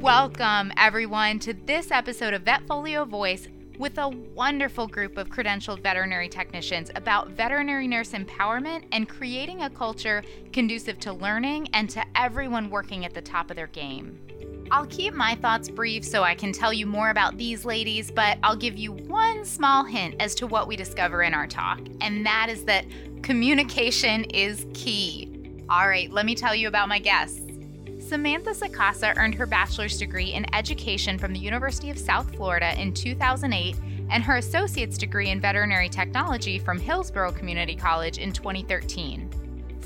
Welcome, everyone, to this episode of Vetfolio Voice with a wonderful group of credentialed veterinary technicians about veterinary nurse empowerment and creating a culture conducive to learning and to everyone working at the top of their game. I'll keep my thoughts brief so I can tell you more about these ladies, but I'll give you one small hint as to what we discover in our talk, and that is that communication is key. All right, let me tell you about my guests. Samantha Sacasa earned her bachelor's degree in education from the University of South Florida in 2008 and her associate's degree in veterinary technology from Hillsborough Community College in 2013.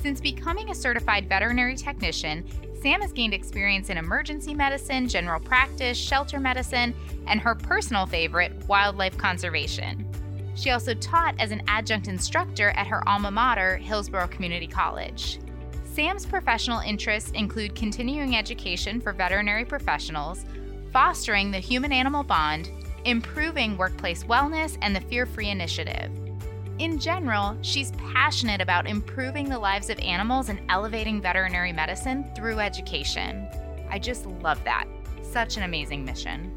Since becoming a certified veterinary technician, Sam has gained experience in emergency medicine, general practice, shelter medicine, and her personal favorite, wildlife conservation. She also taught as an adjunct instructor at her alma mater, Hillsborough Community College. SAM's professional interests include continuing education for veterinary professionals, fostering the human animal bond, improving workplace wellness, and the Fear Free Initiative. In general, she's passionate about improving the lives of animals and elevating veterinary medicine through education. I just love that. Such an amazing mission.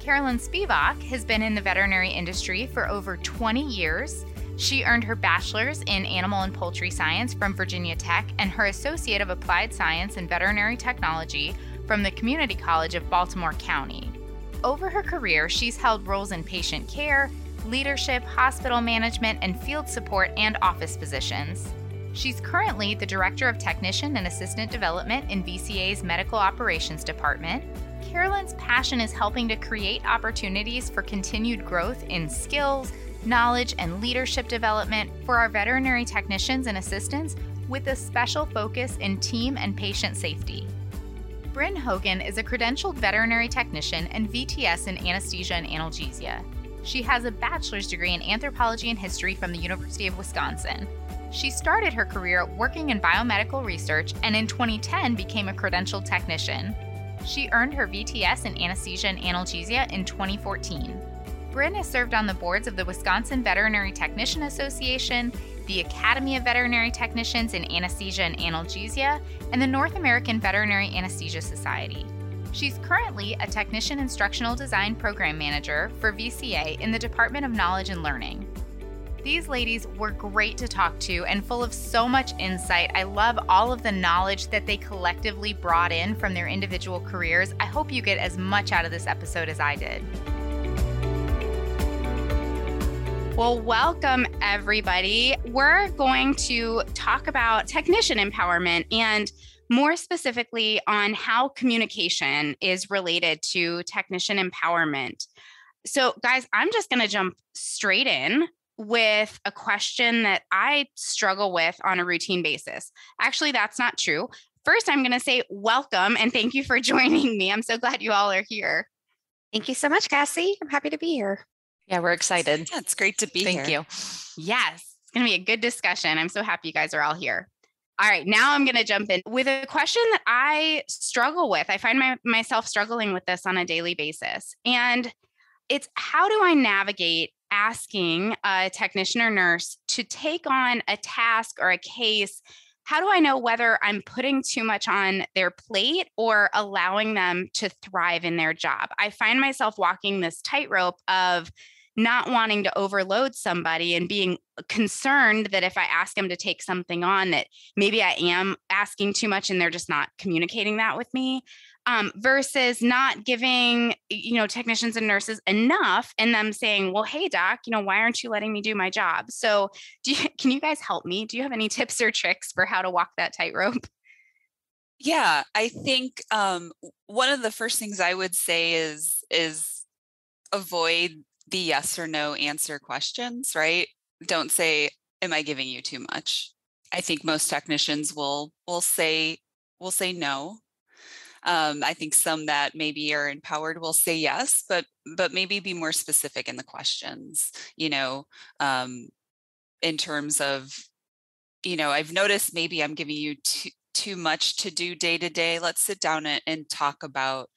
Carolyn Spivock has been in the veterinary industry for over 20 years she earned her bachelor's in animal and poultry science from Virginia Tech and her associate of applied science in veterinary technology from the Community College of Baltimore County. Over her career, she's held roles in patient care, leadership, hospital management, and field support and office positions. She's currently the Director of Technician and Assistant Development in VCA's Medical Operations Department. Carolyn's passion is helping to create opportunities for continued growth in skills, knowledge, and leadership development for our veterinary technicians and assistants with a special focus in team and patient safety. Brynn Hogan is a credentialed veterinary technician and VTS in anesthesia and analgesia. She has a bachelor's degree in anthropology and history from the University of Wisconsin. She started her career working in biomedical research and in 2010 became a credentialed technician. She earned her VTS in anesthesia and analgesia in 2014. Brynn has served on the boards of the Wisconsin Veterinary Technician Association, the Academy of Veterinary Technicians in Anesthesia and Analgesia, and the North American Veterinary Anesthesia Society. She's currently a Technician Instructional Design Program Manager for VCA in the Department of Knowledge and Learning. These ladies were great to talk to and full of so much insight. I love all of the knowledge that they collectively brought in from their individual careers. I hope you get as much out of this episode as I did. Well, welcome everybody. We're going to talk about technician empowerment and more specifically on how communication is related to technician empowerment. So, guys, I'm just going to jump straight in with a question that I struggle with on a routine basis. Actually, that's not true. First, I'm going to say welcome and thank you for joining me. I'm so glad you all are here. Thank you so much, Cassie. I'm happy to be here. Yeah, we're excited. Yeah, it's great to be Thank here. you. Yes, it's going to be a good discussion. I'm so happy you guys are all here. All right, now I'm going to jump in with a question that I struggle with. I find my, myself struggling with this on a daily basis. And it's how do I navigate asking a technician or nurse to take on a task or a case? How do I know whether I'm putting too much on their plate or allowing them to thrive in their job? I find myself walking this tightrope of not wanting to overload somebody and being concerned that if I ask them to take something on, that maybe I am asking too much and they're just not communicating that with me. Um, versus not giving you know technicians and nurses enough and them saying well hey doc you know why aren't you letting me do my job so you, can you guys help me do you have any tips or tricks for how to walk that tightrope Yeah, I think um, one of the first things I would say is is avoid the yes or no answer questions, right? Don't say, "Am I giving you too much?" I think most technicians will will say will say no. Um, I think some that maybe are empowered will say yes, but but maybe be more specific in the questions. You know, um, in terms of, you know, I've noticed maybe I'm giving you too too much to do day to day. Let's sit down and, and talk about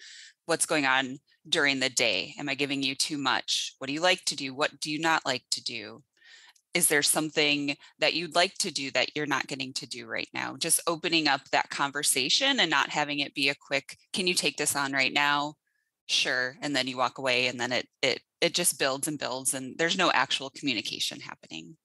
what's going on during the day. Am I giving you too much? What do you like to do? What do you not like to do? is there something that you'd like to do that you're not getting to do right now just opening up that conversation and not having it be a quick can you take this on right now sure and then you walk away and then it it it just builds and builds and there's no actual communication happening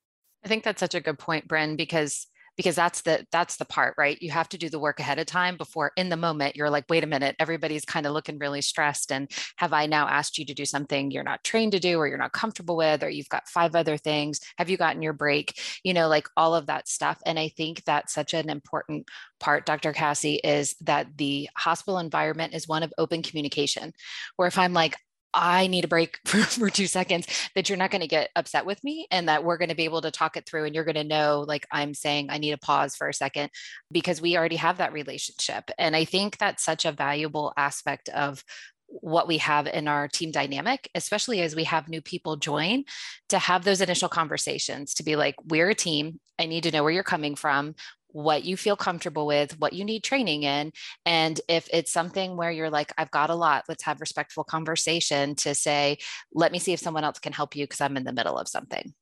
i think that's such a good point Brynn because because that's the that's the part right? You have to do the work ahead of time before in the moment you're like wait a minute everybody's kind of looking really stressed and have i now asked you to do something you're not trained to do or you're not comfortable with or you've got five other things? Have you gotten your break? You know like all of that stuff and i think that's such an important part dr cassie is that the hospital environment is one of open communication where if i'm like I need a break for, for two seconds, that you're not going to get upset with me and that we're going to be able to talk it through and you're going to know, like I'm saying, I need a pause for a second because we already have that relationship. And I think that's such a valuable aspect of what we have in our team dynamic, especially as we have new people join, to have those initial conversations to be like, we're a team. I need to know where you're coming from what you feel comfortable with, what you need training in. And if it's something where you're like, I've got a lot, let's have respectful conversation to say, let me see if someone else can help you because I'm in the middle of something.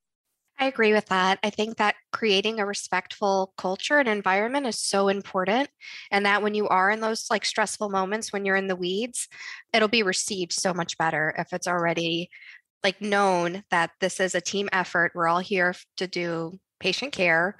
I agree with that. I think that creating a respectful culture and environment is so important. And that when you are in those like stressful moments, when you're in the weeds, it'll be received so much better if it's already like known that this is a team effort. We're all here to do patient care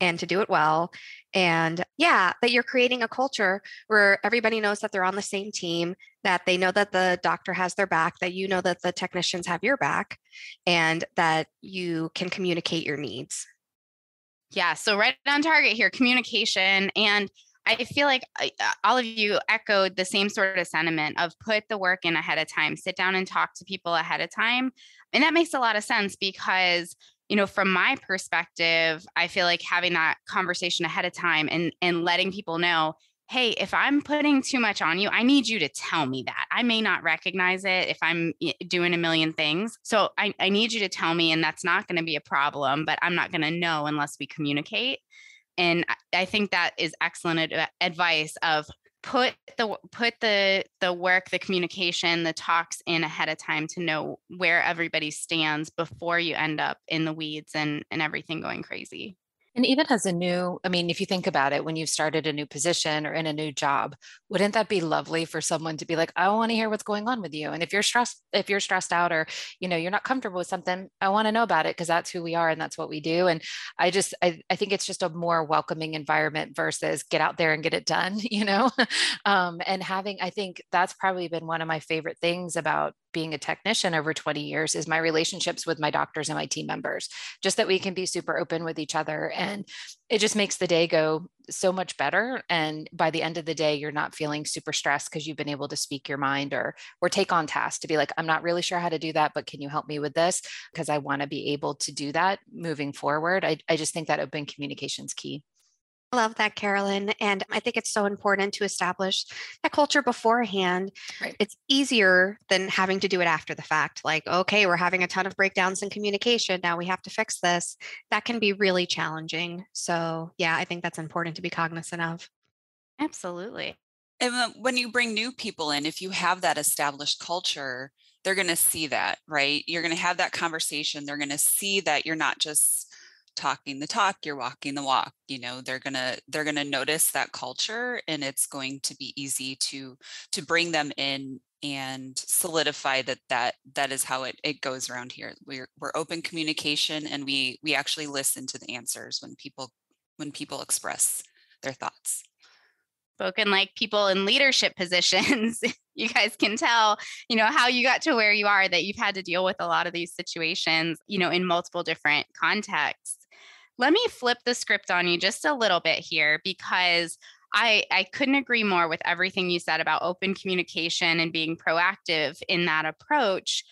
and to do it well. And yeah, that you're creating a culture where everybody knows that they're on the same team, that they know that the doctor has their back, that you know that the technicians have your back, and that you can communicate your needs. Yeah, so right on target here communication. And I feel like uh, all of you echoed the same sort of sentiment of put the work in ahead of time, sit down and talk to people ahead of time. And that makes a lot of sense because you know from my perspective i feel like having that conversation ahead of time and and letting people know hey if i'm putting too much on you i need you to tell me that. I may not recognize it if i'm eh, doing a million things. So i, I need you to tell me and that's not going to be a problem but i'm not going to know unless we communicate. And i think that is excellent advice of put the put the the work the communication the talks in ahead of time to know where everybody stands before you end up in the weeds and and everything going crazy and even as a new, I mean, if you think about it, when you've started a new position or in a new job, wouldn't that be lovely for someone to be like, I want to hear what's going on with you. And if you're stressed, if you're stressed out or, you know, you're not comfortable with something, I want to know about it because that's who we are and that's what we do. And I just, I, I think it's just a more welcoming environment versus get out there and get it done, you know? um, and having, I think that's probably been one of my favorite things about being a technician over 20 years is my relationships with my doctors and my team members just that we can be super open with each other and it just makes the day go so much better and by the end of the day you're not feeling super stressed because you've been able to speak your mind or or take on tasks to be like i'm not really sure how to do that but can you help me with this? Because i want to be able to do that moving forward. I, I just think that open communication is key love that, Carolyn. And I think it's so important to establish that culture beforehand. Right. It's easier than having to do it after the fact. Like, okay, we're having a ton of breakdowns in communication. Now we have to fix this. That can be really challenging. So, yeah, I think that's important to be cognizant of. Absolutely. And when you bring new people in, if you have that established culture, they're going to see that, right? You're going to have that conversation. They're going to see that you're not just talking the talk you're walking the walk you know they're going to they're going to notice that culture and it's going to be easy to to bring them in and solidify that that that is how it, it goes around here. We're we're open communication and we we actually listen to the answers when people when people express their thoughts. Spoken like people in leadership positions you guys can tell you know how you got to where you are that you've had to deal with a lot of these situations you know in multiple different contexts let me flip the script on you just a little bit here because I, I couldn't agree more with everything you said about open communication and being proactive in that approach.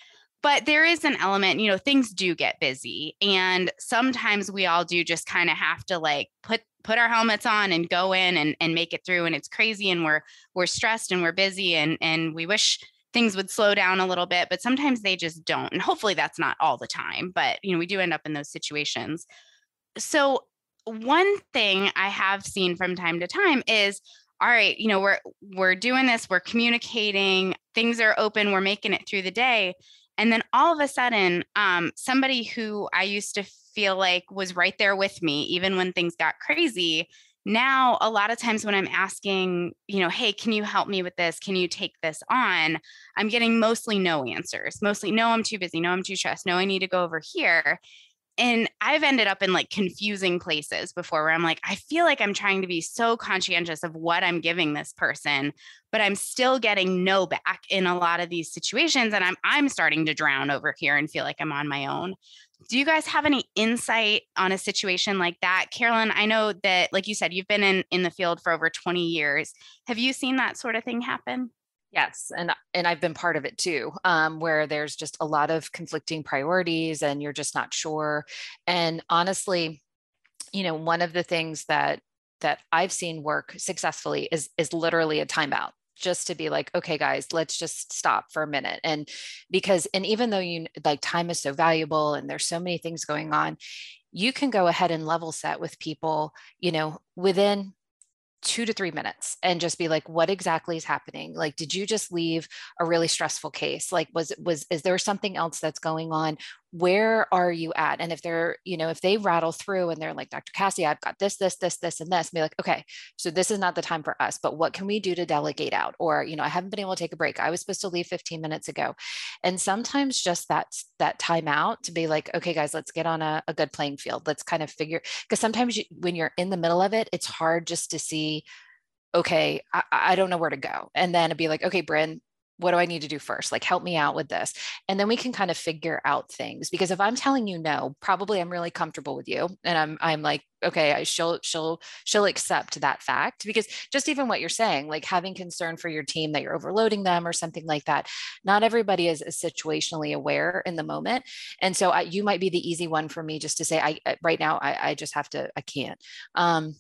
But there is an element, you know, things do get busy. And sometimes we all do just kind of have to like put put our helmets on and go in and, and make it through. And it's crazy and we're we're stressed and we're busy and and we wish things would slow down a little bit, but sometimes they just don't. And hopefully that's not all the time. But you know, we do end up in those situations so one thing I have seen from time to time is all right, you know, we're we're doing this, we're communicating, things are open, we're making it through the day. And then all of a sudden, um, somebody who I used to feel like was right there with me, even when things got crazy. Now, a lot of times when I'm asking, you know, hey, can you help me with this? Can you take this on? I'm getting mostly no answers. Mostly, no, I'm too busy. No, I'm too stressed. No, I need to go over here and I've ended up in like confusing places before where I'm like, I feel like I'm trying to be so conscientious of what I'm giving this person, but I'm still getting no back in a lot of these situations. And I'm I'm starting to drown over here and feel like I'm on my own. Do you guys have any insight on a situation like that? Carolyn, I know that, like you said, you've been in, in the field for over 20 years. Have you seen that sort of thing happen? Yes, and and I've been part of it too, um, where there's just a lot of conflicting priorities, and you're just not sure. And honestly, you know, one of the things that that I've seen work successfully is is literally a timeout just to be like okay guys let's just stop for a minute and because and even though you like time is so valuable and there's so many things going on you can go ahead and level set with people you know within two to three minutes and just be like what exactly is happening? Like did you just leave a really stressful case? Like was was is there something else that's going on where are you at? And if they're you know if they rattle through and they're like dr cassie i've got this this this this and this be like okay so this is not the time for us but what can we do to delegate out? Or you know i haven't been able to take a break. I was supposed to leave 15 minutes ago. And sometimes just that that time out to be like okay guys let's get on a, a good playing field. Let's kind of figure because sometimes you, when you're in the middle of it it's hard just to see okay, I, I, don't know where to go. And then it'd be like, okay, Brynn, what do I need to do first? Like, help me out with this. And then we can kind of figure out things because if I'm telling you no, probably I'm really comfortable with you. And I'm, I'm like, okay, I, she'll, she'll, she'll accept that fact because just even what you're saying, like having concern for your team that you're overloading them or something like that. Not everybody is, is situationally aware in the moment. And so I, you might be the easy one for me just to say, I, right now, I, I just have to, I can't. Um,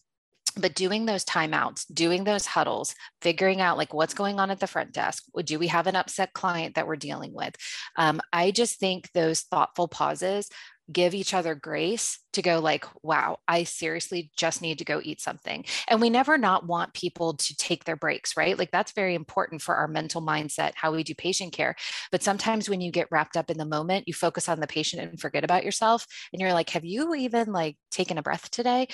but doing those timeouts doing those huddles figuring out like what's going on at the front desk do we have an upset client that we're dealing with? Um, i just think those thoughtful pauses give each other grace to go like wow i seriously just need to go eat something and we never not want people to take their breaks right like that's very important for our mental mindset how we do patient care but sometimes when you get wrapped up in the moment you focus on the patient and forget about yourself and you're like have you even like taken a breath today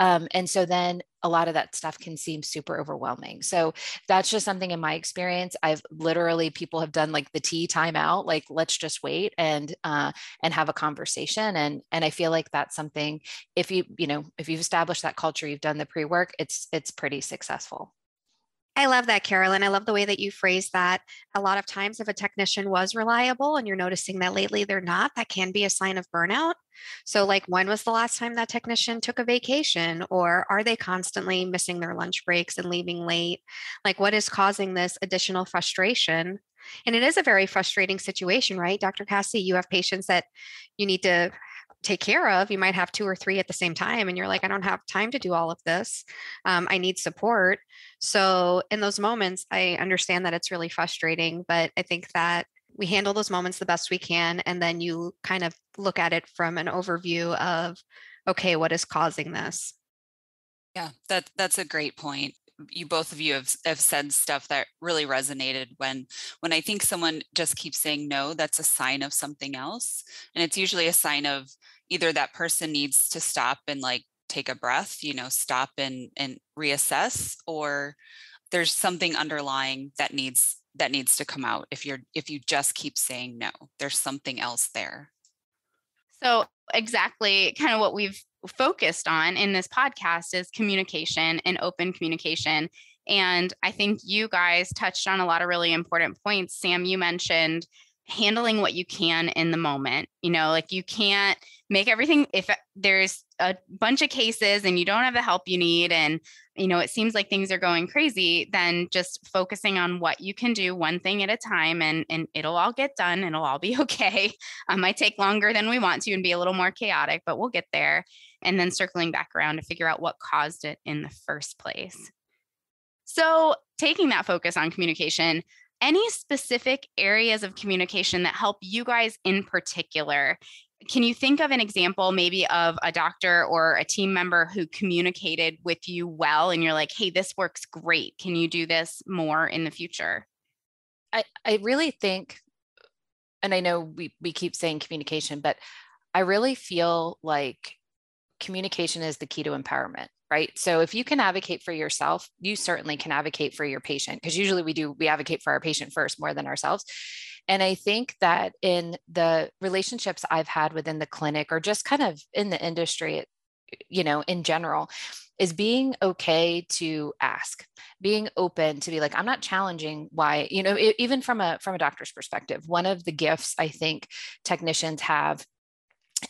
um, and so then a lot of that stuff can seem super overwhelming. So that's just something in my experience. I've literally people have done like the tea timeout, like let's just wait and uh, and have a conversation. And and I feel like that's something if you you know if you've established that culture you've done the pre-work it's it's pretty successful I love that, Carolyn. I love the way that you phrase that. A lot of times, if a technician was reliable and you're noticing that lately they're not, that can be a sign of burnout. So, like, when was the last time that technician took a vacation? Or are they constantly missing their lunch breaks and leaving late? Like, what is causing this additional frustration? And it is a very frustrating situation, right? Dr. Cassie, you have patients that you need to take care of. You might have two or three at the same time, and you're like, I don't have time to do all of this. Um, I need support. So, in those moments, I understand that it's really frustrating, but I think that we handle those moments the best we can. And then you kind of look at it from an overview of, okay, what is causing this? Yeah, that that's a great point you both of you have, have said stuff that really resonated when when i think someone just keeps saying no that's a sign of something else and it's usually a sign of either that person needs to stop and like take a breath you know stop and and reassess or there's something underlying that needs that needs to come out if you're if you just keep saying no there's something else there. So exactly kind of what we've focused on in this podcast is communication and open communication. And I think you guys touched on a lot of really important points. Sam, you mentioned handling what you can in the moment. You know, like you can't make everything if there's a bunch of cases and you don't have the help you need and you know it seems like things are going crazy then just focusing on what you can do one thing at a time and and it'll all get done it'll all be okay it might take longer than we want to and be a little more chaotic but we'll get there and then circling back around to figure out what caused it in the first place. So taking that focus on communication any specific areas of communication that help you guys in particular? Can you think of an example maybe of a doctor or a team member who communicated with you well and you're like hey this works great. Can you do this more in the future? I, I really think and i know we, we keep saying communication but I really feel like communication is the key to empowerment right? So if you can advocate for yourself you certainly can advocate for your patient because usually we do we advocate for our patient first more than ourselves. And i think that in the relationships i've had within the clinic or just kind of in the industry you know in general is being okay to ask being open to be like i'm not challenging why you know even from a from a doctor's perspective one of the gifts i think technicians have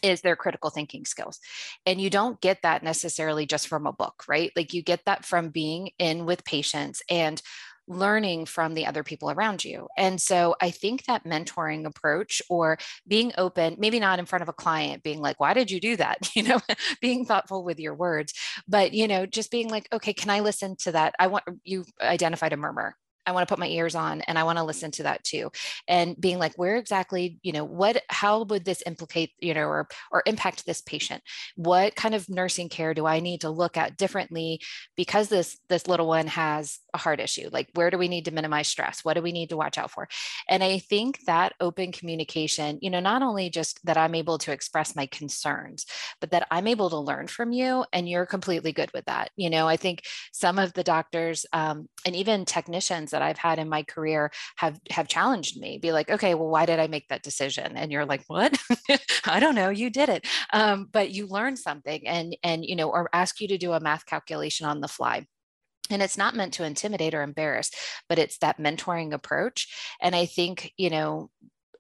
is their critical thinking skills. And you don't get that necessarily just from a book, right? Like you get that from being in with patients and learning from the other people around you. And so I think that mentoring approach or being open, maybe not in front of a client, being like, why did you do that? You know, being thoughtful with your words, but, you know, just being like, okay, can I listen to that? I want you identified a murmur. I want to put my ears on and I want to listen to that too. And being like, where exactly, you know, what, how would this implicate, you know, or, or impact this patient? What kind of nursing care do I need to look at differently because this, this little one has a heart issue? Like, where do we need to minimize stress? What do we need to watch out for? And I think that open communication, you know, not only just that I'm able to express my concerns, but that I'm able to learn from you and you're completely good with that. You know, I think some of the doctors um, and even technicians that I've had in my career have have challenged me. Be like, okay, well, why did I make that decision? And you're like, what? I don't know. You did it, um, but you learned something, and and you know, or ask you to do a math calculation on the fly and it's not meant to intimidate or embarrass but it's that mentoring approach and i think you know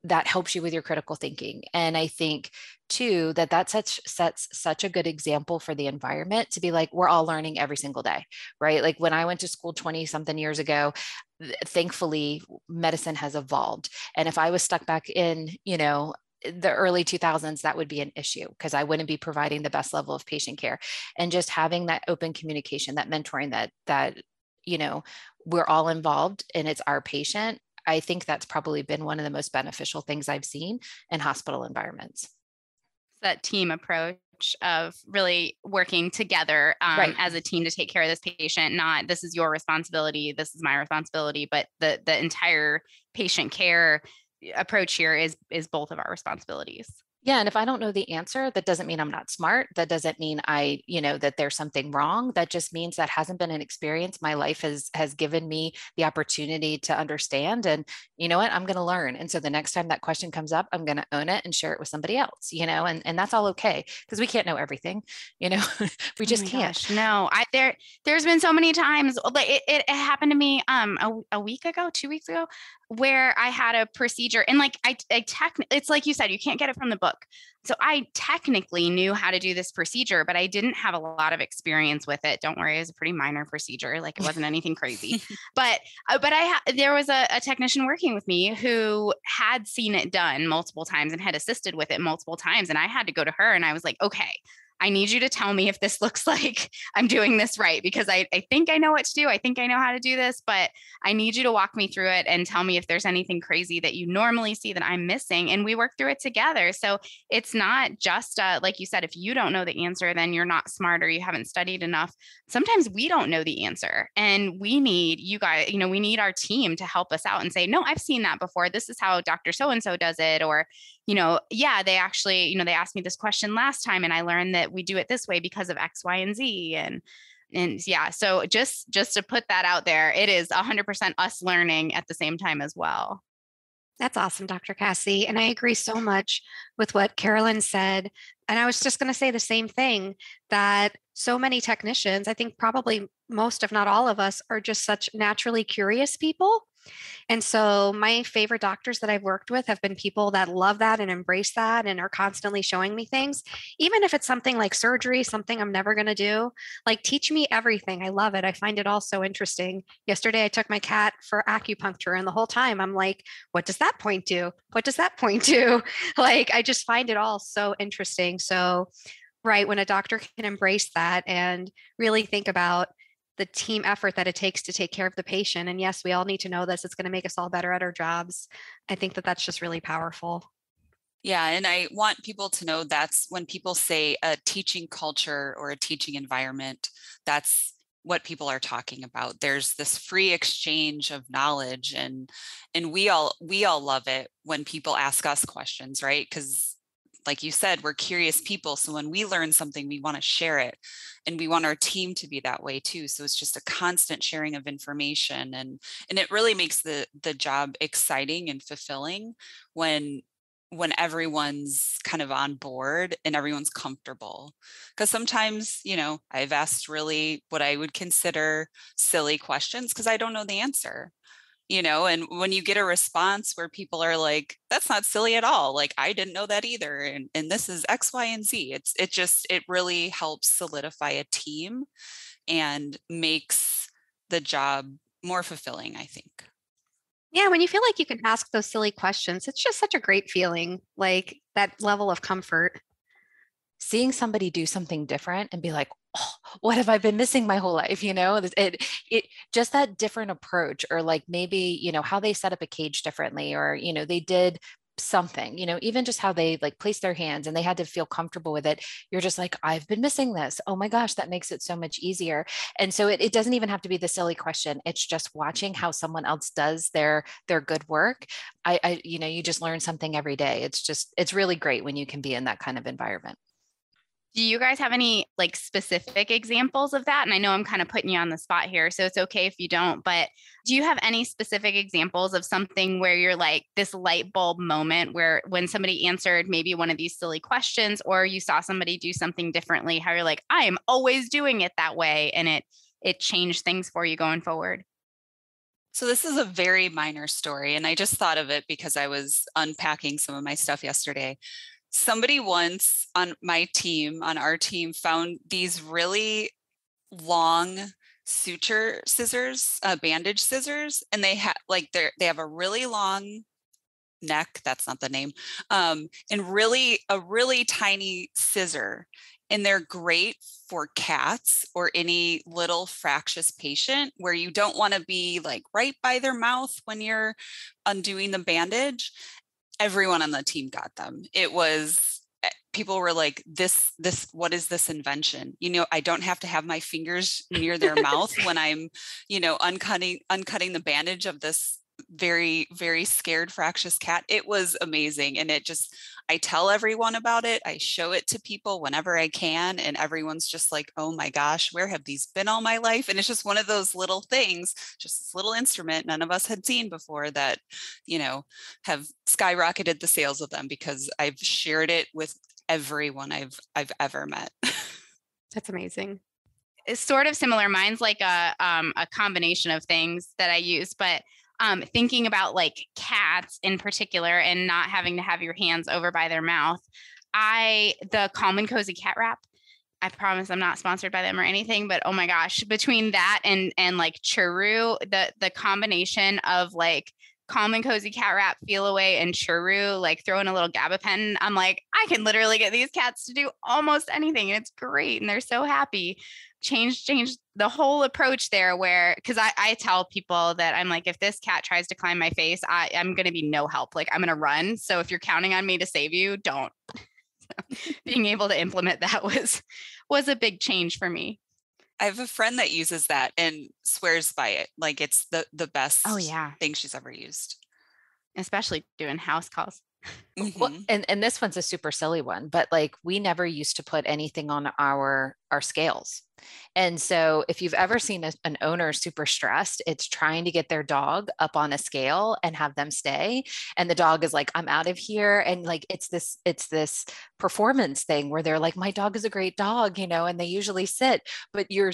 that helps you with your critical thinking and i think too that that such sets such a good example for the environment to be like we're all learning every single day right like when i went to school 20 something years ago thankfully medicine has evolved. And if i was stuck back in you know the early 2000s that would be an issue because i wouldn't be providing the best level of patient care. And just having that open communication that mentoring that that you know we're all involved and it's our patient I think that's probably been one of the most beneficial things I've seen in hospital environments. That team approach of really working together um, right. as a team to take care of this patient not this is your responsibility this is my responsibility but the the entire patient care approach here is is both of our responsibilities yeah and if i don't know the answer that doesn't mean i'm not smart that doesn't mean i you know that there's something wrong that just means that hasn't been an experience my life has has given me the opportunity to understand and you know what i'm going to learn and so the next time that question comes up i'm going to own it and share it with somebody else you know and and that's all okay because we can't know everything you know we just oh can't. gosh, no i there there's been so many times like it, it, happened to me um a, a week ago two weeks ago where I had a procedure and like I, I tech it's like you said, you can't get it from the book. So I technically knew how to do this procedure, but I didn't have a lot of experience with it. Don't worry, it was a pretty minor procedure. Like it wasn't anything crazy. but uh, but I ha- there was a, a technician working with me who had seen it done multiple times and had assisted with it multiple times. And I had to go to her and I was like, okay, I need you to tell me if this looks like I'm doing this right because I, I think I know what to do. I think I know how to do this, but I need you to walk me through it and tell me if there's anything crazy that you normally see that I'm missing. And we work through it together. So it's not just, uh, like you said, if you don't know the answer, then you're not smart or you haven't studied enough. Sometimes we don't know the answer and we need you guys, you know, we need our team to help us out and say, no, I've seen that before. This is how Dr. So and so does it. Or, you know, yeah, they actually, you know, they asked me this question last time and I learned that we do it this way because of X, Y, and Z. And and yeah, so just just to put that out there, it is 100% us learning at the same time as well. That's awesome, Dr. Cassie. And I agree so much with what Carolyn said. And I was just going to say the same thing that so many technicians, I think probably most, if not all of us, are just such naturally curious people and so my favorite doctors that I've worked with have been people that love that and embrace that and are constantly showing me things, even if it's something like surgery, something I'm never going to do. Like, teach me everything. I love it. I find it all so interesting. Yesterday, I took my cat for acupuncture, and the whole time I'm like, what does that point do? What does that point do? Like, I just find it all so interesting. So, right, when a doctor can embrace that and really think about the team effort that it takes to take care of the patient. And yes, we all need to know this. It's going to make us all better at our jobs. I think that that's just really powerful. Yeah, and I want people to know that's when people say a teaching culture or a teaching environment, that's what people are talking about. There's this free exchange of knowledge and and we all we all love it when people ask us questions, right? Cuz like you said, we're curious people. So when we learn something, we want to share it. And we want our team to be that way too. So it's just a constant sharing of information. And and it really makes the the job exciting and fulfilling when when everyone's kind of on board and everyone's comfortable. Because sometimes, you know, I've asked really what I would consider silly questions because I don't know the answer you know and when you get a response where people are like that's not silly at all like i didn't know that either and and this is x y and z it's it just it really helps solidify a team and makes the job more fulfilling i think. Yeah when you feel like you can ask those silly questions it's just such a great feeling like that level of comfort seeing somebody do something different and be like oh, what have i been missing my whole life? You know it, it just that different approach or like maybe you know how they set up a cage differently or you know they did something you know even just how they like place their hands and they had to feel comfortable with it you're just like i've been missing this. Oh my gosh that makes it so much easier. And so it, it doesn't even have to be the silly question. It's just watching how someone else does their their good work. I, I you know you just learn something every day. It's just it's really great when you can be in that kind of environment do you guys have any like specific examples of that? And I know I'm kind of putting you on the spot here, so it's okay if you don't, but do you have any specific examples of something where you're like this light bulb moment where when somebody answered maybe one of these silly questions or you saw somebody do something differently, how you're like, I am always doing it that way and it it changed things for you going forward? So this is a very minor story and I just thought of it because I was unpacking some of my stuff yesterday somebody once on my team, on our team, found these really long suture scissors, uh, bandage scissors, and they have like they're they have a really long neck. That's not the name, um, and really a really tiny scissor, and they're great for cats or any little fractious patient where you don't want to be like right by their mouth when you're undoing the bandage everyone on the team got them. It was eh, people were like this this what is this invention you know i don't have to have my fingers near their mouth when i'm you know uncutting uncutting the bandage of this very very scared fractious cat it was amazing and it just i tell everyone about it i show it to people whenever i can and everyone's just like oh my gosh where have these been all my life? And it's just one of those little things just this little instrument none of us had seen before that you know have skyrocketed the sales of them because i've shared it with everyone i've i've ever met. That's amazing. It's sort of similar mine's like a um, a combination of things that i use but um, thinking about like cats in particular and not having to have your hands over by their mouth, I the Calm and Cozy cat wrap. I promise I'm not sponsored by them or anything, but oh my gosh, between that and and like Churu, the the combination of like calm and cozy cat wrap, Feliway, and Churu, like throwing a little gabapen. I'm like, I can literally get these cats to do almost anything. And it's great. And they're so happy change change the whole approach there where because I, I tell people that i'm like if this cat tries to climb my face i i'm going to be no help. Like i'm going to run. So if you're counting on me to save you don't. Being able to implement that was was a big change for me. I have a friend that uses that and swears by it. Like it's the the best oh yeah. thing she's ever used. Especially doing house calls. Mm-hmm. Well, and and this one's a super silly one, but like we never used to put anything on our our scales. And so, if you've ever seen a, an owner super stressed, it's trying to get their dog up on a scale and have them stay. And the dog is like, I'm out of here. And like, it's this, it's this performance thing where they're like, my dog is a great dog, you know, and they usually sit, but you're,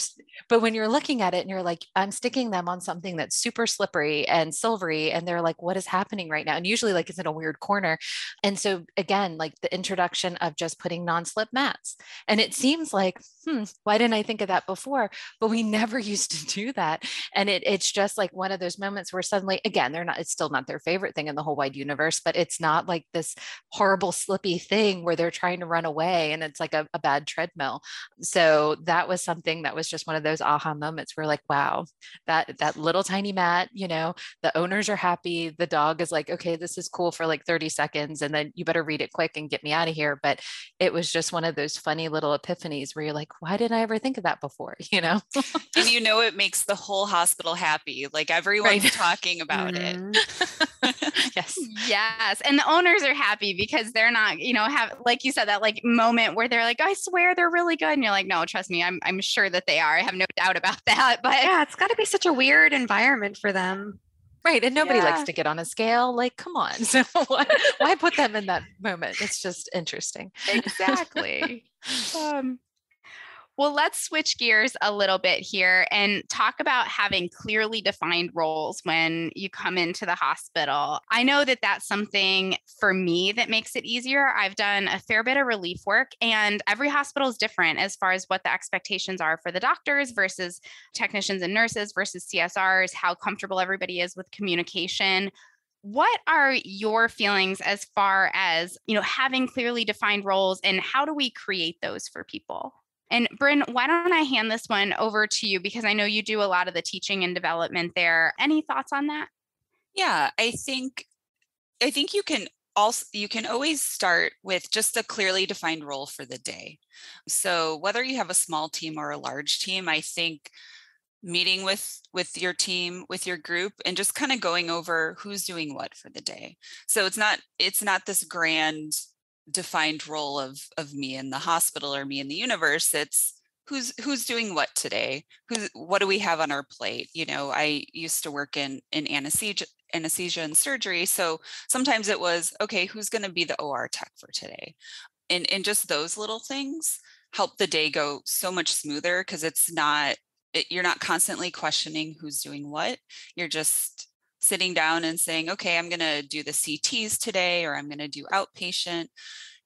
but when you're looking at it and you're like, I'm sticking them on something that's super slippery and silvery. And they're like, what is happening right now? And usually, like, it's in a weird corner. And so, again, like the introduction of just putting non slip mats. And it seems like, hmm, why didn't I think of that before? But we never used to do that. And it, it's just like one of those moments where suddenly, again, they're not, it's still not their favorite thing in the whole wide universe, but it's not like this horrible, slippy thing where they're trying to run away and it's like a, a bad treadmill. So that was something that was just one of those aha moments where like, wow, that, that little tiny mat, you know, the owners are happy. The dog is like, okay, this is cool for like 30 seconds. And then you better read it quick and get me out of here. But it was just one of those funny little epiphanies where you're like, why didn't I ever think of that before? You know? and you know, it makes the whole hospital happy. Like everyone's right. talking about mm-hmm. it. yes. Yes. Yes. And the owners are happy because they're not, you know, have like you said, that like moment where they're like, I swear they're really good. And you're like, no, trust me, I'm I'm sure that they are. I have no doubt about that. But yeah, it's gotta be such a weird environment for them. Right. And nobody Yeah. likes to get on a scale. Like, come on. So why, why put them in that moment? It's just interesting. exactly. um, well, let's switch gears a little bit here and talk about having clearly defined roles when you come into the hospital. I know that that's something for me that makes it easier. I've done a fair bit of relief work, and every hospital is different as far as what the expectations are for the doctors versus technicians and nurses versus CSRs, how comfortable everybody is with communication what are your feelings as far as you know having clearly defined roles and how do we create those for people and brynn why don't i hand this one over to you because i know you do a lot of the teaching and development there. Any thoughts on that? Yeah, I think I think you can also you can always start with just a clearly defined role for the day. So whether you have a small team or a large team, I think meeting with with your team with your group and just kind of going over who's doing what for the day. So it's not it's not this grand defined role of of me in the hospital or me in the universe it's who's who's doing what today? Who's what do we have on our plate? You know i used to work in in anesthesia anesthesia and surgery so sometimes it was okay who's going to be the or tech for today? And and just those little things help the day go so much smoother because it's not it, you're not constantly questioning who's doing what you're just sitting down and saying okay i'm going to do the cts today or i'm going to do outpatient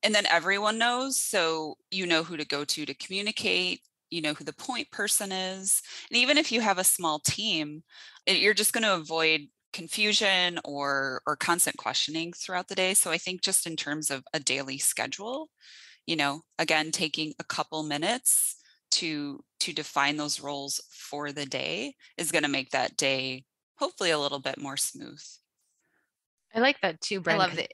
and then everyone knows so you know who to go to to communicate you know who the point person is and even if you have a small team you're just going to avoid confusion or or constant questioning throughout the day so i think just in terms of a daily schedule you know again taking a couple minutes to to define those roles for the day is going to make that day hopefully a little bit more smooth. I like that too, i love it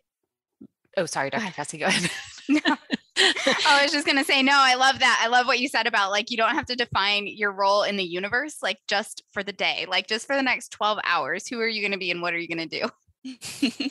Oh, sorry, Dr. Cassie, go ahead. i was just going to say no i love that. I love what you said about like you don't have to define your role in the universe like just for the day like just for the next 12 hours who are you going to be and what are you going to do?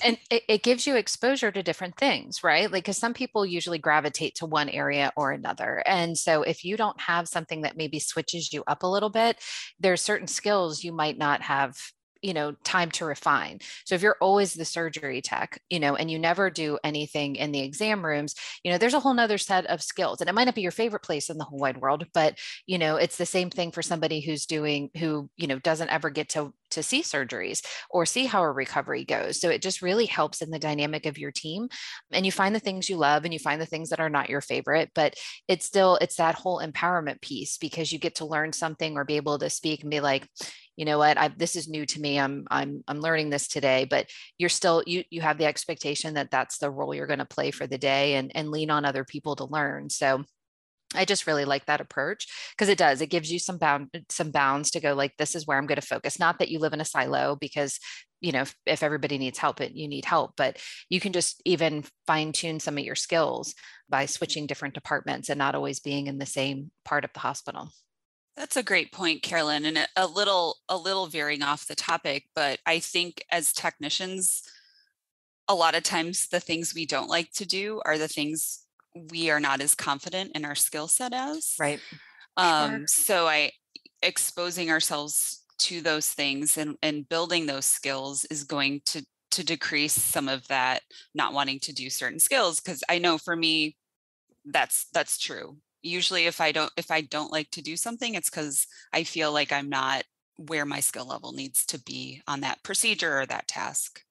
And it, it gives you exposure to different things right? Like because some people usually gravitate to one area or another and so if you don't have something that maybe switches you up a little bit there's certain skills you might not have you know time to refine. So if you're always the surgery tech you know and you never do anything in the exam rooms you know there's a whole nother set of skills and it might not be your favorite place in the whole wide world but you know it's the same thing for somebody who's doing who you know doesn't ever get to to see surgeries or see how a recovery goes. So it just really helps in the dynamic of your team and you find the things you love and you find the things that are not your favorite but it's still it's that whole empowerment piece because you get to learn something or be able to speak and be like you know what I, this is new to me i'm i'm i'm learning this today but you're still you you have the expectation that that's the role you're going to play for the day and and lean on other people to learn so I just really like that approach because it does. It gives you some bound some bounds to go like this is where I'm going to focus. Not that you live in a silo because you know if, if everybody needs help, it you need help, but you can just even fine tune some of your skills by switching different departments and not always being in the same part of the hospital. That's a great point, Carolyn, and a- little a little veering off the topic, but I think as technicians, a lot of times the things we don't like to do are the things we are not as confident in our skill set as. Right. Um, so I exposing ourselves to those things and, and building those skills is going to to decrease some of that not wanting to do certain skills because I know for me that's that's true. Usually if I don't if I don't like to do something it's cuz I feel like I'm not where my skill level needs to be on that procedure or that task.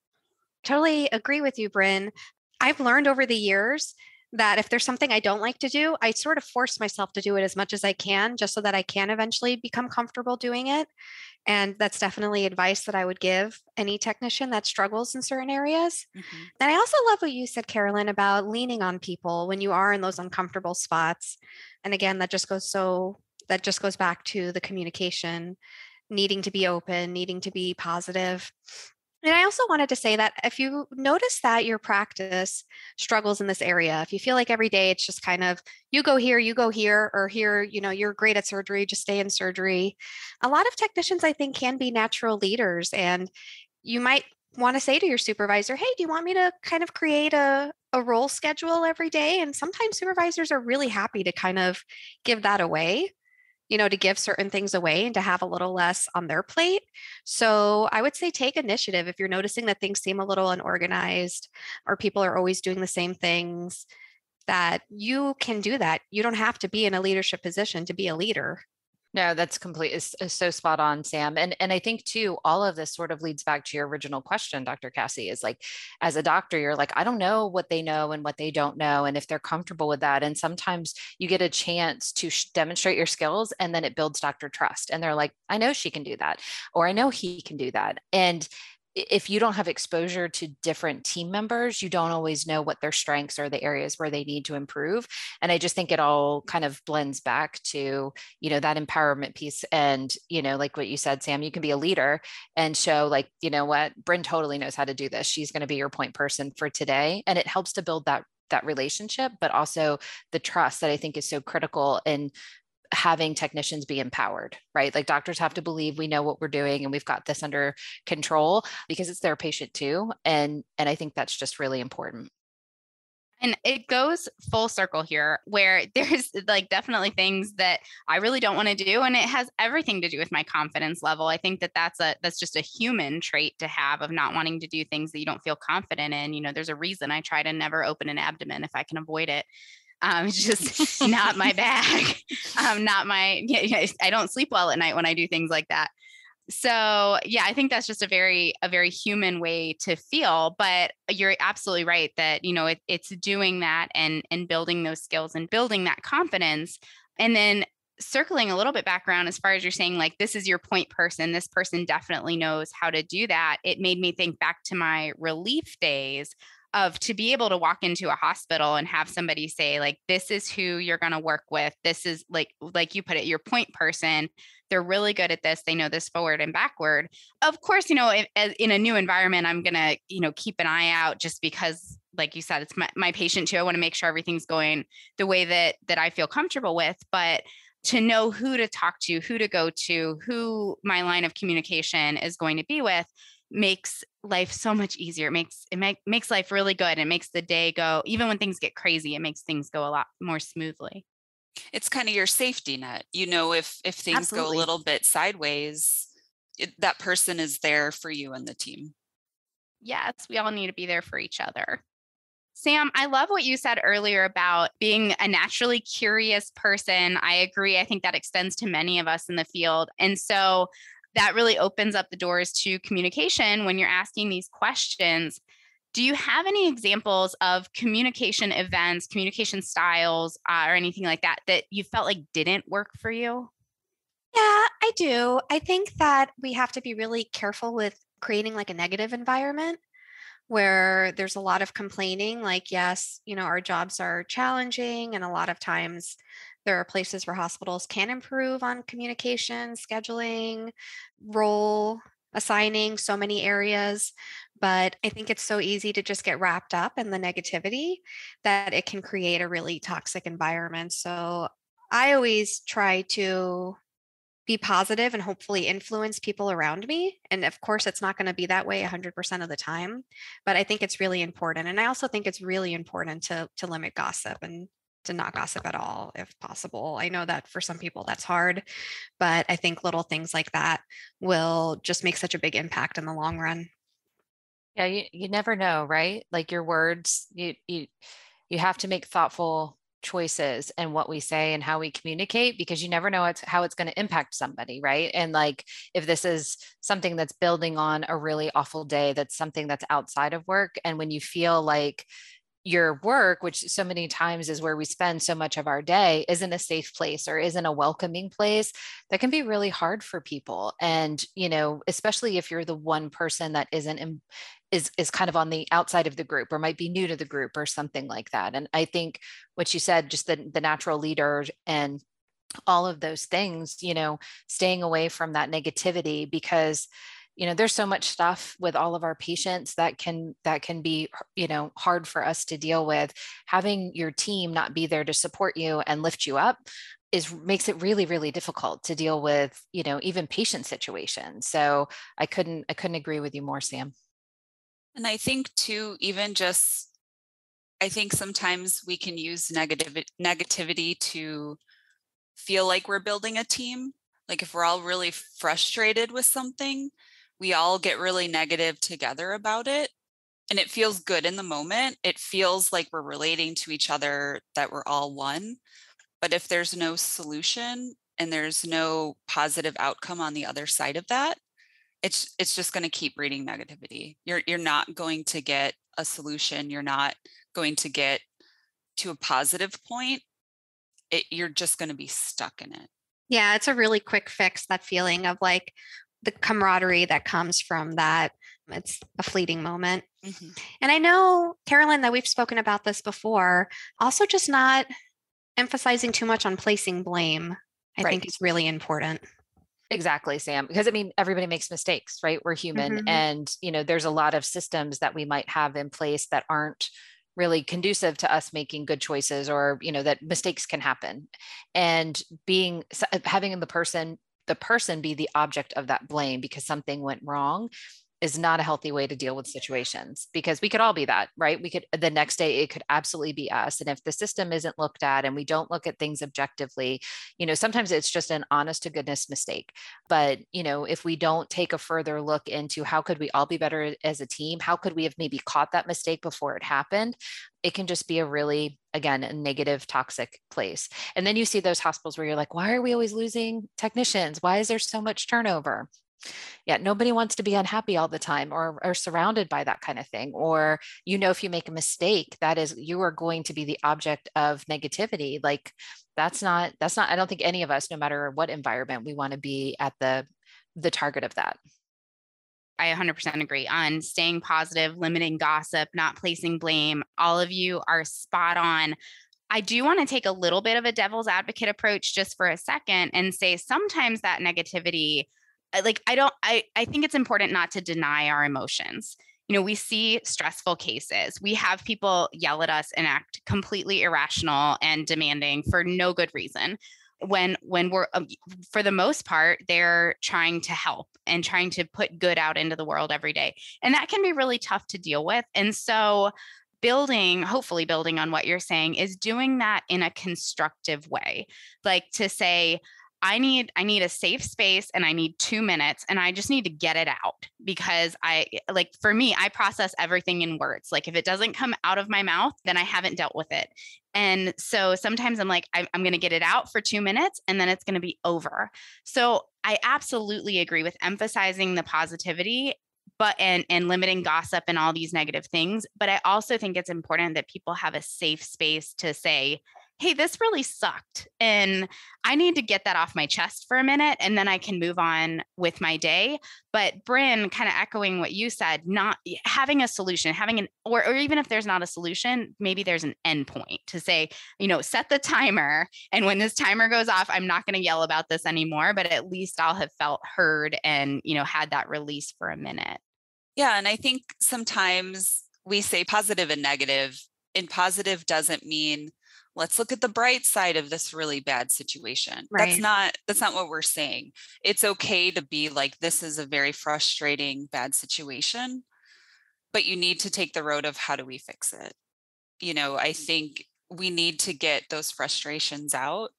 Totally agree with you, Brynn. I've learned over the years that if there's something I don't like to do, I sort of force myself to do it as much as I can, just so that I can eventually become comfortable doing it. And that's definitely advice that I would give any technician that struggles in certain areas. Mhm. And I also love what you said, Carolyn, about leaning on people when you are in those uncomfortable spots. And again, that just goes so, that just goes back to the communication, needing to be open, needing to be positive. And I also wanted to say that if you notice that your practice struggles in this area, if you feel like every day it's just kind of you go here, you go here, or here, you know, you're great at surgery, just stay in surgery. A lot of technicians, I think, can be natural leaders. And you might want to say to your supervisor, hey, do you want me to kind of create a, a role schedule every day? And sometimes supervisors are really happy to kind of give that away, you know, to give certain things away and to have a little less on their plate. So I would say take initiative if you're noticing that things seem a little unorganized or people are always doing the same things that you can do that. You don't have to be in a leadership position to be a leader. No, that's complete so spot on, Sam. And and I think too, all of this sort of leads back to your original question, Dr. Cassie, is like, as a doctor, you're like, I don't know what they know and what they don't know, and if they're comfortable with that. And sometimes you get a chance to sh- demonstrate your skills, and then it builds doctor trust. And they're like, I know she can do that, or I know he can do that. And if you don't have exposure to different team members, you don't always know what their strengths are, the areas where they need to improve. And I just think it all kind of blends back to, you know, that empowerment piece. And, you know, like what you said, Sam, you can be a leader and show, like, you know what, Brynn totally knows how to do this. She's going to be your point person for today. And it helps to build that that relationship but also the trust that i think is so critical in having technicians be empowered, right? Like doctors have to believe we know what we're doing and we've got this under control because it's their patient too. And and I think that's just really important. And it goes full circle here where there's like definitely things that I really don't want to do and it has everything to do with my confidence level. I think that that's a that's just a human trait to have of not wanting to do things that you don't feel confident in. You know, there's a reason I try to never open an abdomen if I can avoid it. Um, it's just not my bag. Um, not my. Yeah, I don't sleep well at night when I do things like that. So yeah, I think that's just a very a very human way to feel. But you're absolutely right that you know it, it's doing that and and building those skills and building that confidence, and then circling a little bit background as far as you're saying like this is your point person this person definitely knows how to do that it made me think back to my relief days of to be able to walk into a hospital and have somebody say like this is who you're going to work with. This is like like you put it your point person. They're really good at this. They know this forward and backward. Of course you know in, in a new environment i'm going to you know keep an eye out just because like you said it's my, my patient too. I want to make sure everything's going the way that that i feel comfortable with. But to know who to talk to who to go to who my line of communication is going to be with makes life so much easier. It makes it make, makes life really good. It makes the day go even when things get crazy, it makes things go a lot more smoothly. It's kind of your safety net. You know if if things Absolutely. go a little bit sideways, it, that person is there for you and the team. Yes, we all need to be there for each other. Sam, I love what you said earlier about being a naturally curious person. I agree. I think that extends to many of us in the field. And so that really opens up the doors to communication when you're asking these questions. Do you have any examples of communication events, communication styles, uh, or anything like that that you felt like didn't work for you? Yeah, I do. I think that we have to be really careful with creating like a negative environment where there's a lot of complaining like yes you know our jobs are challenging and a lot of times there are places where hospitals can improve on communication, scheduling, role assigning, so many areas. But I think it's so easy to just get wrapped up in the negativity that it can create a really toxic environment. So I always try to be positive and hopefully influence people around me. And of course, it's not going to be that way 100% of the time, but I think it's really important. And I also think it's really important to, to limit gossip and to not gossip at all if possible. I know that for some people that's hard, but I think little things like that will just make such a big impact in the long run. Yeah, you, you never know, right? Like your words, you you you have to make thoughtful choices and what we say and how we communicate because you never know it's, how it's going to impact somebody right and like if this is something that's building on a really awful day that's something that's outside of work and when you feel like your work, which so many times is where we spend so much of our day, isn't a safe place or isn't a welcoming place, that can be really hard for people. And, you know, especially if you're the one person that isn't in, is is kind of on the outside of the group or might be new to the group or something like that. And I think what you said, just the, the natural leader and all of those things, you know, staying away from that negativity because you know there's so much stuff with all of our patients that can that can be you know hard for us to deal with. Having your team not be there to support you and lift you up is makes it really really difficult to deal with you know even patient situations. So i couldn't i couldn't agree with you more sam. And I think too, even just, I think sometimes we can use negative negativity to feel like we're building a team. Like if we're all really frustrated with something, we all get really negative together about it. And it feels good in the moment. It feels like we're relating to each other, that we're all one. But if there's no solution and there's no positive outcome on the other side of that, it's it's just going to keep breeding negativity. You're you're not going to get a solution. You're not going to get to a positive point. It, you're just going to be stuck in it. Yeah, it's a really quick fix. That feeling of like the camaraderie that comes from that. It's a fleeting moment. Mm-hmm. And I know, Carolyn, that we've spoken about this before. Also, just not emphasizing too much on placing blame, I right. think is really important. Exactly, Sam. Because I mean, everybody makes mistakes, right? We're human. Mm-hmm. And, you know, there's a lot of systems that we might have in place that aren't really conducive to us making good choices or, you know, that mistakes can happen. And being, having the person, the person be the object of that blame because something went wrong is not a healthy way to deal with situations because we could all be that, right? We could, the next day, it could absolutely be us. And if the system isn't looked at and we don't look at things objectively, you know, sometimes it's just an honest to goodness mistake. But, you know, if we don't take a further look into how could we all be better as a team, how could we have maybe caught that mistake before it happened? It can just be a really, again, a negative, toxic place. And then you see those hospitals where you're like, why are we always losing technicians? Why is there so much turnover? Yeah nobody wants to be unhappy all the time or, or surrounded by that kind of thing or you know if you make a mistake that is you are going to be the object of negativity like that's not that's not i don't think any of us no matter what environment we want to be at the the target of that I 100% agree on staying positive, limiting gossip, not placing blame. All of you are spot on. I do want to take a little bit of a devil's advocate approach just for a second and say sometimes that negativity like i don't i i think it's important not to deny our emotions. You know we see stressful cases. We have people yell at us and act completely irrational and demanding for no good reason. When when we're um, for the most part they're trying to help and trying to put good out into the world every day. And that can be really tough to deal with. And so building hopefully building on what you're saying is doing that in a constructive way. Like to say I need I need a safe space and I need 2 minutes and I just need to get it out because I eh, like for me I process everything in words. Like if it doesn't come out of my mouth, then I haven't dealt with it. And so sometimes I'm like I'm, I'm going to get it out for 2 minutes and then it's going to be over. So I absolutely agree with emphasizing the positivity but and and limiting gossip and all these negative things, but I also think it's important that people have a safe space to say hey, this really sucked. And I need to get that off my chest for a minute and then I can move on with my day. But Brynn, kind of echoing what you said, not having a solution, having an, or, or even if there's not a solution, maybe there's an endpoint to say, you know, set the timer. And when this timer goes off, I'm not going to yell about this anymore, but at least I'll have felt heard and, you know, had that release for a minute. Yeah. And I think sometimes we say positive and negative, and positive doesn't mean let's look at the bright side of this really bad situation. Right. that's not that's not what we're saying. It's okay to be like this is a very frustrating bad situation but you need to take the road of how do we fix it? You know i mm-hmm. think we need to get those frustrations out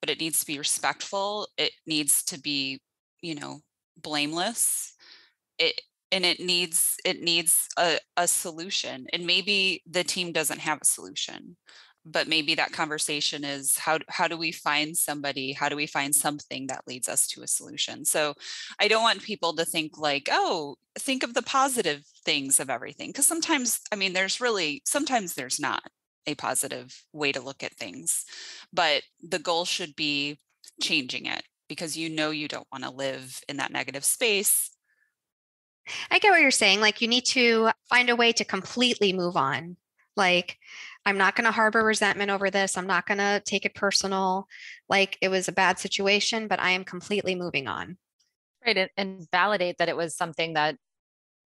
but it needs to be respectful. It needs to be you know blameless. It and it needs it needs a, a solution and maybe the team doesn't have a solution but maybe that conversation is how how do we find somebody how do we find something that leads us to a solution so i don't want people to think like oh think of the positive things of everything because sometimes i mean there's really sometimes there's not a positive way to look at things but the goal should be changing it because you know you don't want to live in that negative space I get what you're saying. Like, you need to find a way to completely move on. Like, I'm not going to harbor resentment over this. I'm not going to take it personal. Like it was a bad situation, but I am completely moving on. Right. And, and validate that it was something that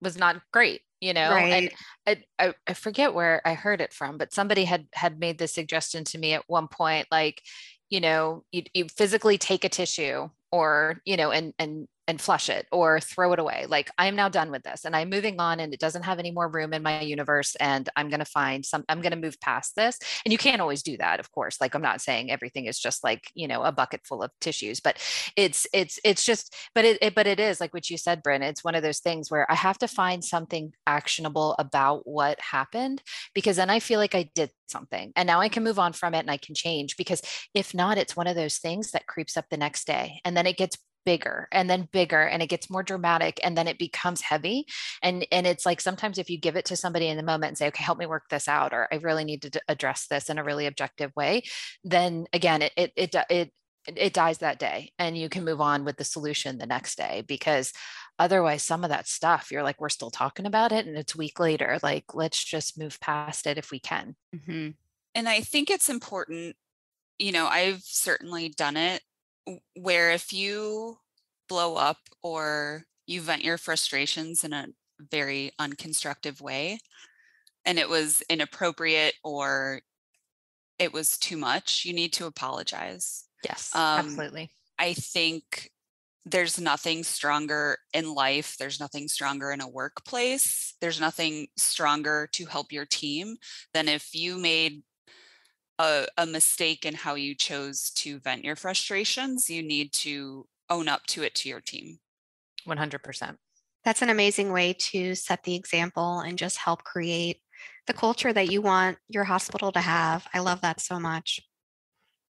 was not great, you know? Right. And I, I, forget where I heard it from, but somebody had, had made this suggestion to me at one point, like, you know, you, you physically take a tissue or, you know, and, and and flush it or throw it away. Like I am now done with this and I'm moving on and it doesn't have any more room in my universe and I'm going to find some I'm going to move past this. And you can't always do that, of course. Like I'm not saying everything is just like, you know, a bucket full of tissues, but it's it's it's just but it, it but it is like what you said, Brynn, it's one of those things where I have to find something actionable about what happened because then I feel like I did something and now I can move on from it and I can change because if not it's one of those things that creeps up the next day and then it gets bigger and then bigger and it gets more dramatic and then it becomes heavy and and it's like sometimes if you give it to somebody in the moment and say okay help me work this out or i really need to address this in a really objective way then again it it it, it it dies that day and you can move on with the solution the next day because otherwise some of that stuff you're like we're still talking about it and it's week later like let's just move past it if we can mm-hmm. and i think it's important you know i've certainly done it where if you blow up or you vent your frustrations in a very unconstructive way and it was inappropriate or it was too much, you need to apologize. Yes, um, absolutely. I think there's nothing stronger in life. There's nothing stronger in a workplace. There's nothing stronger to help your team than if you made a, a mistake in how you chose to vent your frustrations, you need to own up to it to your team. 100%. That's an amazing way to set the example and just help create the culture that you want your hospital to have. I love that so much.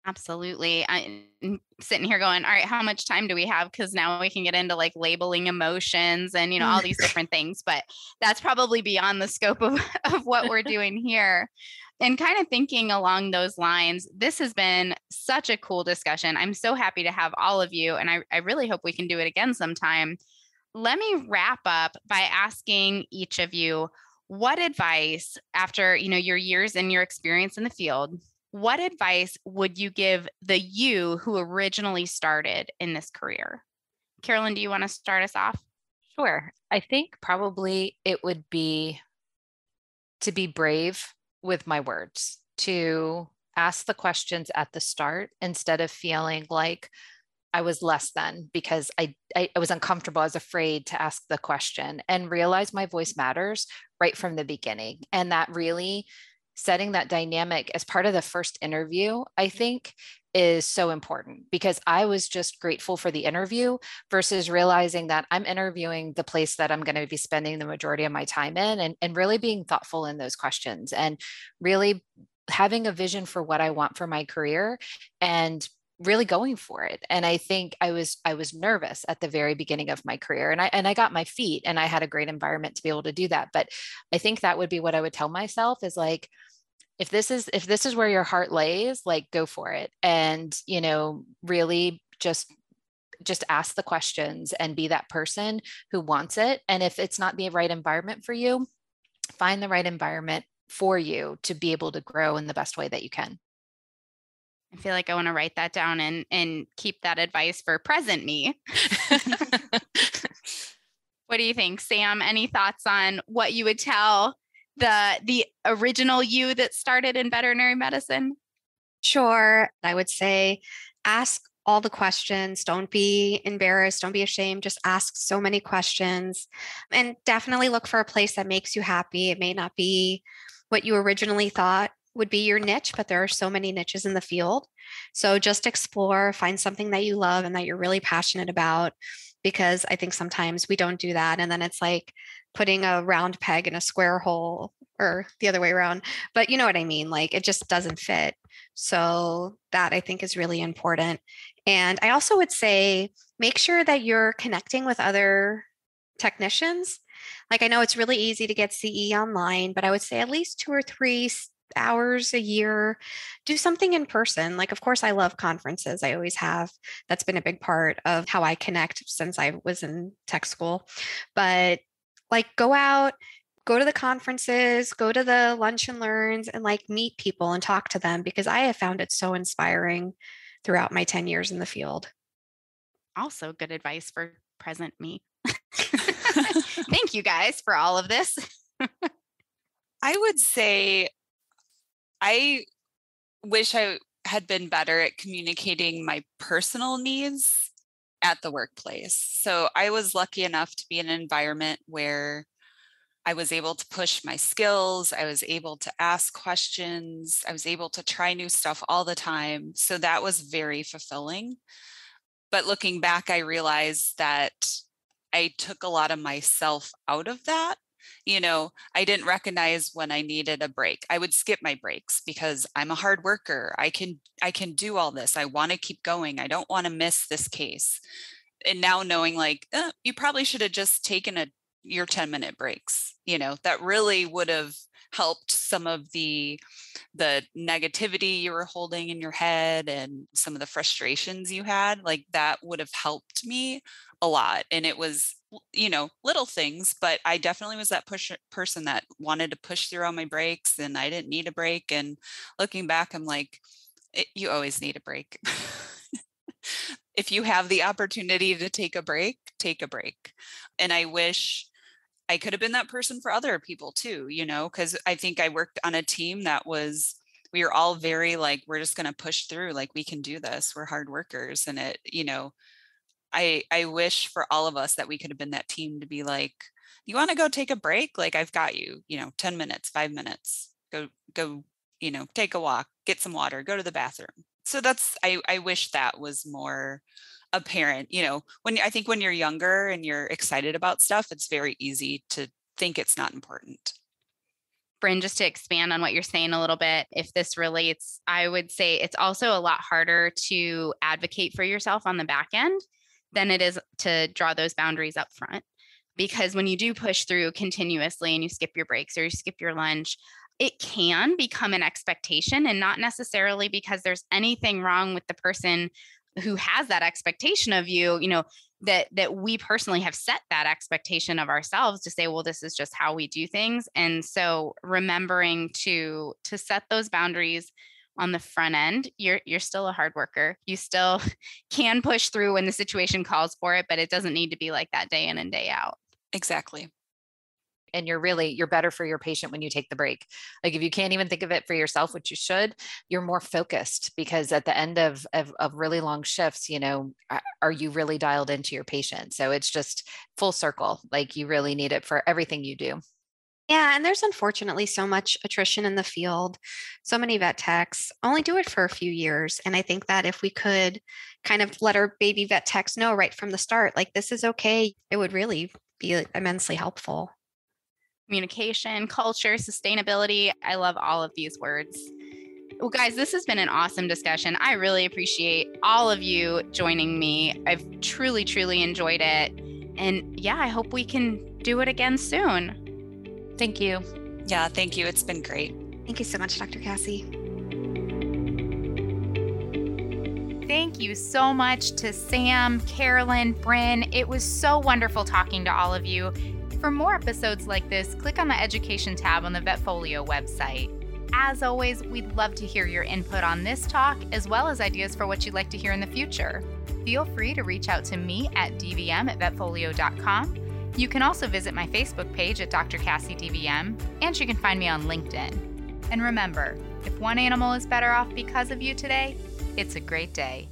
Absolutely. I'm sitting here going, all right, how much time do we have? Because now we can get into like labeling emotions and, you know, all these different things, but that's probably beyond the scope of, of what we're doing here and kind of thinking along those lines, this has been such a cool discussion. I'm so happy to have all of you, and I, I really hope we can do it again sometime. Let me wrap up by asking each of you what advice, after you know your years and your experience in the field, what advice would you give the you who originally started in this career? Carolyn, do you want to start us off? Sure. I think probably it would be to be brave with my words, to ask the questions at the start instead of feeling like I was less than because I, I, I was uncomfortable. I was afraid to ask the question and realize my voice matters right from the beginning. And that really setting that dynamic as part of the first interview, I mm-hmm. think is so important because I was just grateful for the interview versus realizing that I'm interviewing the place that I'm going to be spending the majority of my time in and, and really being thoughtful in those questions and really having a vision for what I want for my career and really going for it. And i think i was i was nervous at the very beginning of my career and i and i got my feet and i had a great environment to be able to do that. But i think that would be what i would tell myself is like if this is if this is where your heart lays like go for it and you know really just just ask the questions and be that person who wants it and if it's not the right environment for you find the right environment for you to be able to grow in the best way that you can I feel like I want to write that down and and keep that advice for present me. what do you think, Sam? Any thoughts on what you would tell the the original you that started in veterinary medicine? Sure. I would say ask all the questions. Don't be embarrassed. Don't be ashamed. Just ask so many questions and definitely look for a place that makes you happy. It may not be what you originally thought would be your niche, but there are so many niches in the field. So just explore, find something that you love and that you're really passionate about because I think sometimes we don't do that. And then it's like putting a round peg in a square hole or the other way around. But you know what I mean? Like it just doesn't fit. So that I think is really important. And I also would say make sure that you're connecting with other technicians. Like I know it's really easy to get CE online, but I would say at least two or three hours a year do something in person like of course i love conferences i always have that's been a big part of how i connect since i was in tech school but like go out go to the conferences go to the lunch and learns and like meet people and talk to them because i have found it so inspiring throughout my 10 years in the field. Also good advice for present me. Thank you guys for all of this. I would say I wish I had been better at communicating my personal needs at the workplace. So I was lucky enough to be in an environment where I was able to push my skills. I was able to ask questions. I was able to try new stuff all the time. So that was very fulfilling. But looking back, I realized that I took a lot of myself out of that you know i didn't recognize when i needed a break. I would skip my breaks because i'm a hard worker. I can i can do all this. I want to keep going. I don't want to miss this case. And now knowing like eh, you probably should have just taken a your 10 minute breaks you know? That really would have helped some of the the negativity you were holding in your head and some of the frustrations you had like that would have helped me a lot and it was you know little things but i definitely was that push person that wanted to push through all my breaks and i didn't need a break and looking back i'm like it, you always need a break. If you have the opportunity to take a break take a break and i wish i could have been that person for other people too you know because i think i worked on a team that was we were all very like we're just going to push through like we can do this we're hard workers and it you know I I wish for all of us that we could have been that team to be like, you want to go take a break? Like I've got you, you know, 10 minutes, 5 minutes. Go go, you know, take a walk, get some water, go to the bathroom. So that's I I wish that was more apparent, you know, when I think when you're younger and you're excited about stuff, it's very easy to think it's not important. Brynn, just to expand on what you're saying a little bit, if this relates, I would say it's also a lot harder to advocate for yourself on the back end than it is to draw those boundaries up front. Because when you do push through continuously and you skip your breaks or you skip your lunch, it can become an expectation and not necessarily because there's anything wrong with the person who has that expectation of you you know that that we personally have set that expectation of ourselves to say well this is just how we do things. And so remembering to to set those boundaries on the front end you're you're still a hard worker. You still can push through when the situation calls for it but it doesn't need to be like that day in and day out. Exactly and you're really you're better for your patient when you take the break like if you can't even think of it for yourself which you should you're more focused because at the end of of, of really long shifts you know are you really dialed into your patient so it's just full circle like you really need it for everything you do yeah, and there's unfortunately so much attrition in the field. So many vet techs only do it for a few years. And I think that if we could kind of let our baby vet techs know right from the start, like this is okay, it would really be immensely helpful. Communication, culture, sustainability. I love all of these words. Well, guys, this has been an awesome discussion. I really appreciate all of you joining me. I've truly, truly enjoyed it. And yeah, I hope we can do it again soon. Thank you. Yeah, thank you. It's been great. Thank you so much, Dr. Cassie. Thank you so much to Sam, Carolyn, Brynn. It was so wonderful talking to all of you. For more episodes like this, click on the Education tab on the Vetfolio website. As always, we'd love to hear your input on this talk, as well as ideas for what you'd like to hear in the future. Feel free to reach out to me at dvm at vetfolio.com you can also visit my Facebook page at Dr. Cassie DVM, and you can find me on LinkedIn. And remember, if one animal is better off because of you today, it's a great day.